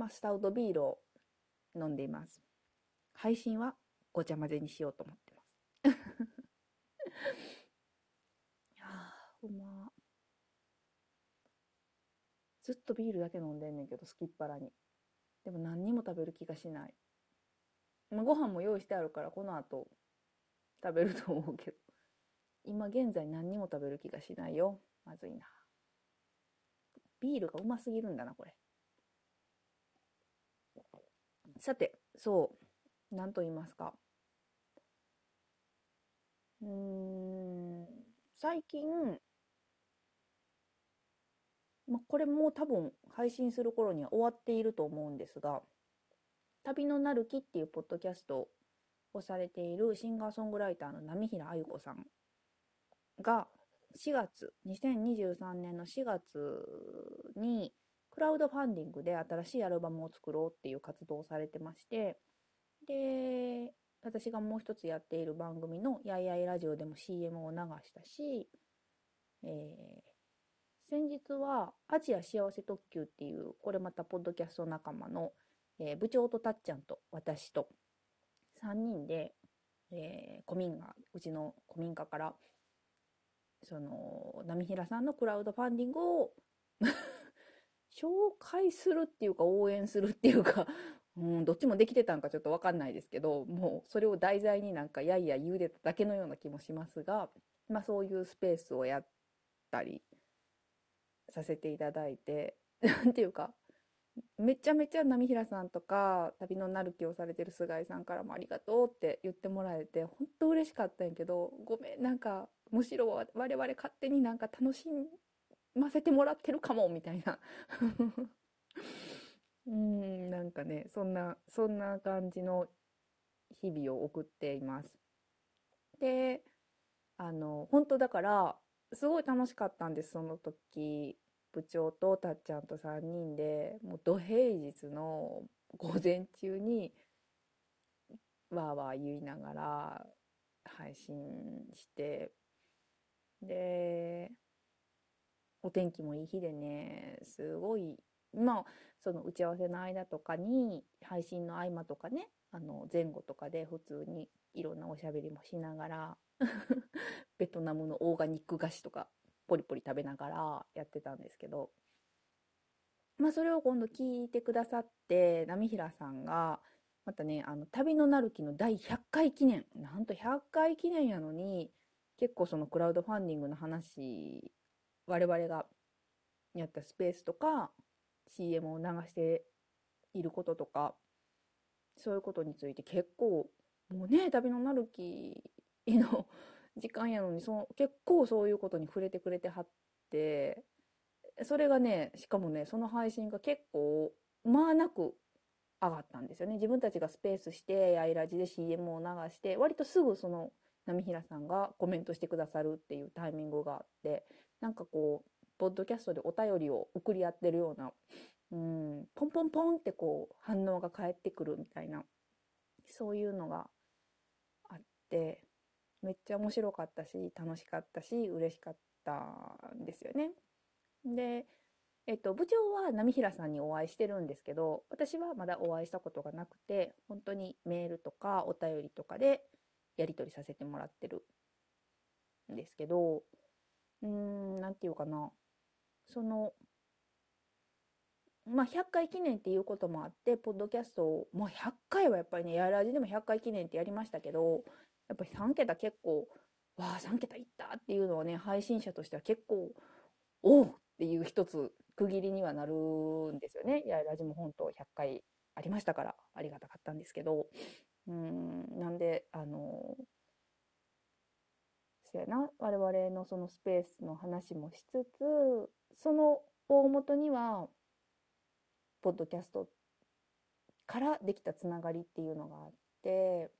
まあ、スタウトビールを飲んでいます。配信はごちゃ混ぜにしようと思ってます。いやー、うまずっとビールだけ飲んでんねんけど、すきっ腹に。でも何にも食べる気がしない。まあ、ご飯も用意してあるから、この後食べると思うけど。今現在何にも食べる気がしないよ。まずいな。ビールがうますぎるんだな、これ。さて、そう、何と言いますか。うん、最近、まこれも多分配信する頃には終わっていると思うんですが、旅のなる木っていうポッドキャストをされているシンガーソングライターの波平あゆ子さんが4月、2023年の4月にクラウドファンディングで新しいアルバムを作ろうっていう活動をされてまして、で、私がもう一つやっている番組のやいやいラジオでも CM を流したし、えー、先日はアジア幸せ特急っていう、これまたポッドキャスト仲間の、えー、部長とたっちゃんと私と3人で、えー、古民家、うちの古民家からその波平さんのクラウドファンディングを紹介するっていうか応援するっていうか うん、どっちもできてたんかちょっとわかんないですけどもうそれを題材になんかやいや言うでただけのような気もしますが、まあ、そういうスペースをやったりさせていただいて 何ていうかめちゃめちゃ波平さんとか旅のなる気をされてる菅井さんからもありがとうって言ってもらえて本当嬉しかったんやけどごめんなんかむしろ我々勝手になんか楽しんませてもらってるかもみたいな。うんなんかねそんなそんな感じの日々を送っています。であの本当だからすごい楽しかったんですその時。部長とたっちゃんと3人でもう土平日の午前中にわーわー言いながら配信して。でお天気もいい日でねすごいまあその打ち合わせの間とかに配信の合間とかねあの前後とかで普通にいろんなおしゃべりもしながら ベトナムのオーガニック菓子とかポリポリ食べながらやってたんですけど、まあ、それを今度聞いてくださって波平さんがまたねあの旅のなる木の第100回記念なんと100回記念やのに結構そのクラウドファンディングの話我々がやったスペースとか CM を流していることとかそういうことについて結構もうね旅のなる木の時間やのにその結構そういうことに触れてくれてはってそれがねしかもねその配信が結構まあなく上がったんですよね。自分たちがスペースしてアイラジで CM を流して割とすぐその波平さんがコメントしてくださるっていうタイミングがあってなんかこうポッドキャストでお便りを送り合ってるようなうんポンポンポンってこう反応が返ってくるみたいなそういうのがあってめっちゃ面白かったし楽しかったし嬉しかったんですよね。で、えっと、部長は波平さんにお会いしてるんですけど私はまだお会いしたことがなくて本当にメールとかお便りとかでやり取りさせてもらってるんですけどうーん何て言うかなそのまあ、100回記念っていうこともあって、ポッドキャストを、まあ、100回はやっぱりね、やらじでも100回記念ってやりましたけど、やっぱり3桁結構、わあ、3桁いったっていうのはね、配信者としては結構、おおっていう一つ区切りにはなるんですよね。いや、ラジも本当100回ありましたから、ありがたかったんですけど、うん、なんで、あの、そやな、我々のそのスペースの話もしつつ、その大元には、ポッドキャストからできたつながりっていうのがあって、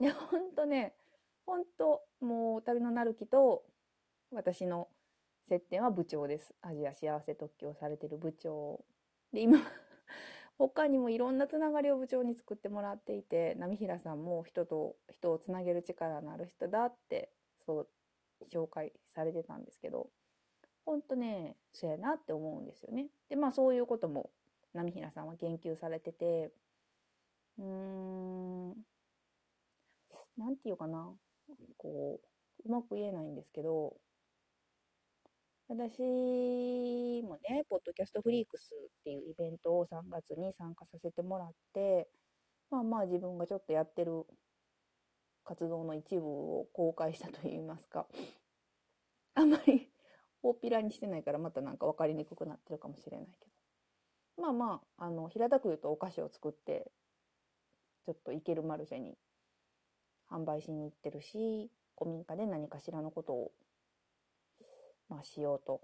いや、ほんとね、ほんと、もう、旅のなるきと、私の接点は部長です。アジア幸せ特許をされてる部長。で、今 他にもいろんなつながりを部長に作ってもらっていて、波平さんも人と人をつなげる力のある人だって、そう、紹介されてたんですけど、ほんとね、そうやなって思うんですよね。で、まあそういうことも波平さんは言及されてて、うーん、なんていうかな、こう、うまく言えないんですけど、私もね、ポッドキャストフリークスっていうイベントを3月に参加させてもらって、まあまあ自分がちょっとやってる活動の一部を公開したといいますか、あんまり 大っぴらにしてないからまたなんか分かりにくくなってるかもしれないけど。まあまあ、あの、平たく言うとお菓子を作って、ちょっと行けるマルシェに販売しに行ってるし、古民家で何かしらのことを、まあしようと、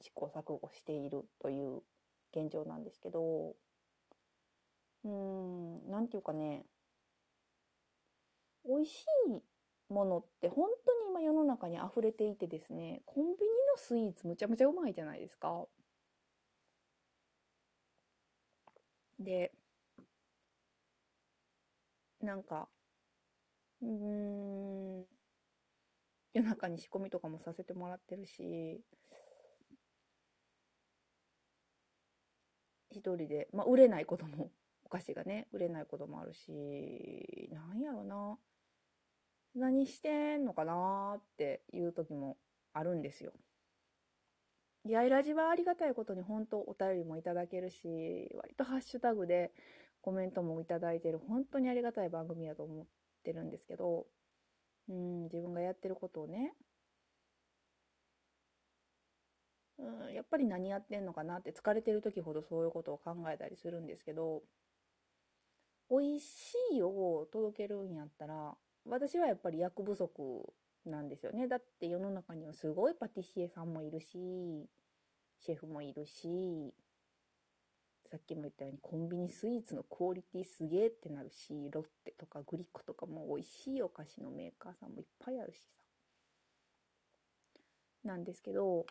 試行錯誤しているという現状なんですけど、うーん、なんていうかね、美味しいものって本当に今世の中に溢れていてですね、コンビニのスイーツむちゃむちゃうまいじゃないですか。で、なんか、うん、夜中に仕込みとかもさせてもらってるし、一人で、まあ売れないことも、お菓子がね、売れないこともあるし、なんやろな。何してんのかなっていう時もあるんですよ。いやいラジはありがたいことに本当お便りもいただけるし、割とハッシュタグでコメントもいただいてる本当にありがたい番組だと思ってるんですけど、うん、自分がやってることをね、うん、やっぱり何やってんのかなって疲れてる時ほどそういうことを考えたりするんですけど、美味しいを届けるんやったら、私はやっぱり役不足なんですよね。だって世の中にはすごいパティシエさんもいるし、シェフもいるし、さっきも言ったようにコンビニスイーツのクオリティすげえってなるし、ロッテとかグリコとかも美味しいお菓子のメーカーさんもいっぱいあるしさ。なんですけど、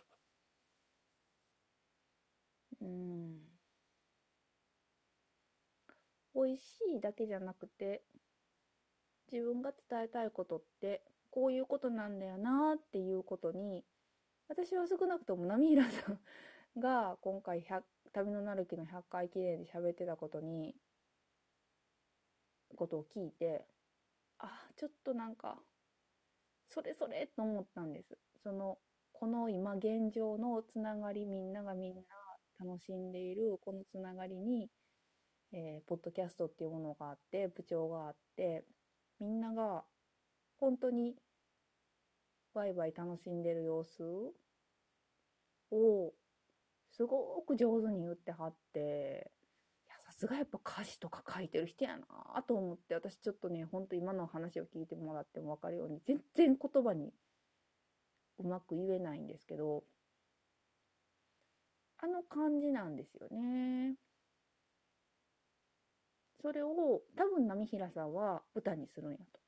うん。美味しいだけじゃなくて、自分が伝えたいことってこういうことなんだよなっていうことに私は少なくとも波平さんが今回旅のなる木の100回記念で喋ってたことにことを聞いてあちょっとなんかそれそれと思ったんです。そのこの今現状のつながりみんながみんな楽しんでいるこのつながりに、えー、ポッドキャストっていうものがあって部長があってみんなが本当にワイワイ楽しんでる様子をすごく上手に言ってはって、いや、さすがやっぱ歌詞とか書いてる人やなと思って、私ちょっとね、ほんと今の話を聞いてもらってもわかるように、全然言葉にうまく言えないんですけど、あの感じなんですよね。それを多分波平さんは歌にするんやと。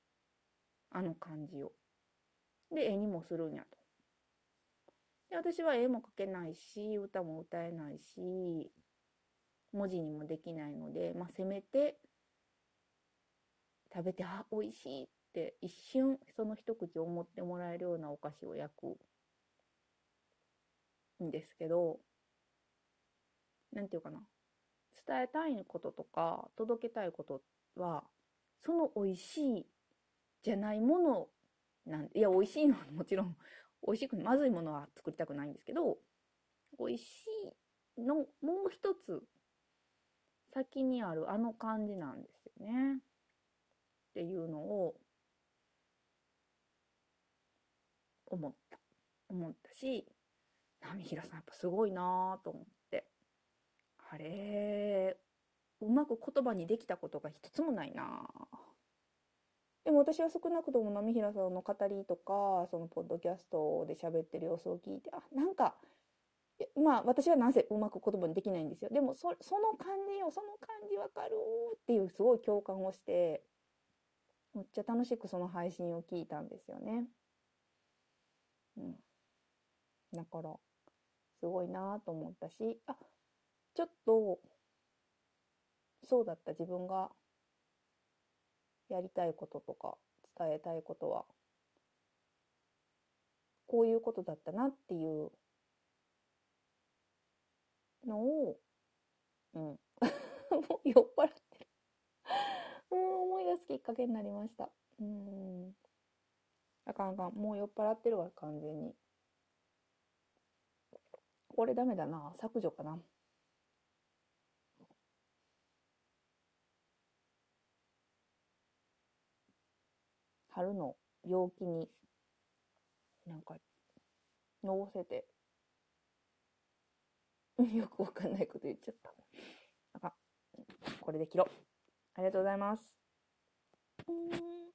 あの感じを。で、絵にもするんやと。で、私は絵も描けないし、歌も歌えないし、文字にもできないので、まあ、せめて、食べて、あ、美味しいって一瞬その一口思ってもらえるようなお菓子を焼くんですけど、なんていうかな。伝えたいこととか届けたいことはその美味しいじゃないものなんいや美味しいのはもちろん 美味しくまずいものは作りたくないんですけど美味しいのもう一つ先にあるあの感じなんですよね。っていうのを思った。思ったし波平さんやっぱすごいなと思って。あれ、うまく言葉にできたことが一つもないなでも私は少なくとも波平さんの語りとか、そのポッドキャストで喋ってる様子を聞いて、あ、なんか、まあ私はなぜうまく言葉にできないんですよ。でもそその感じよ、その感じわかるっていうすごい共感をして、めっちゃ楽しくその配信を聞いたんですよね。うん。だから、すごいなと思ったし、あ、ちょっと、そうだった自分がやりたいこととか伝えたいことは、こういうことだったなっていうのを、うん。もう酔っ払ってる。うん、思い出すきっかけになりました。うん。あかんあかん。もう酔っ払ってるわ、完全に。これダメだな。削除かな。春の陽気に、なんか、のぼせて、よくわかんないこと言っちゃった。あかん。これで切ろう。ありがとうございます。うん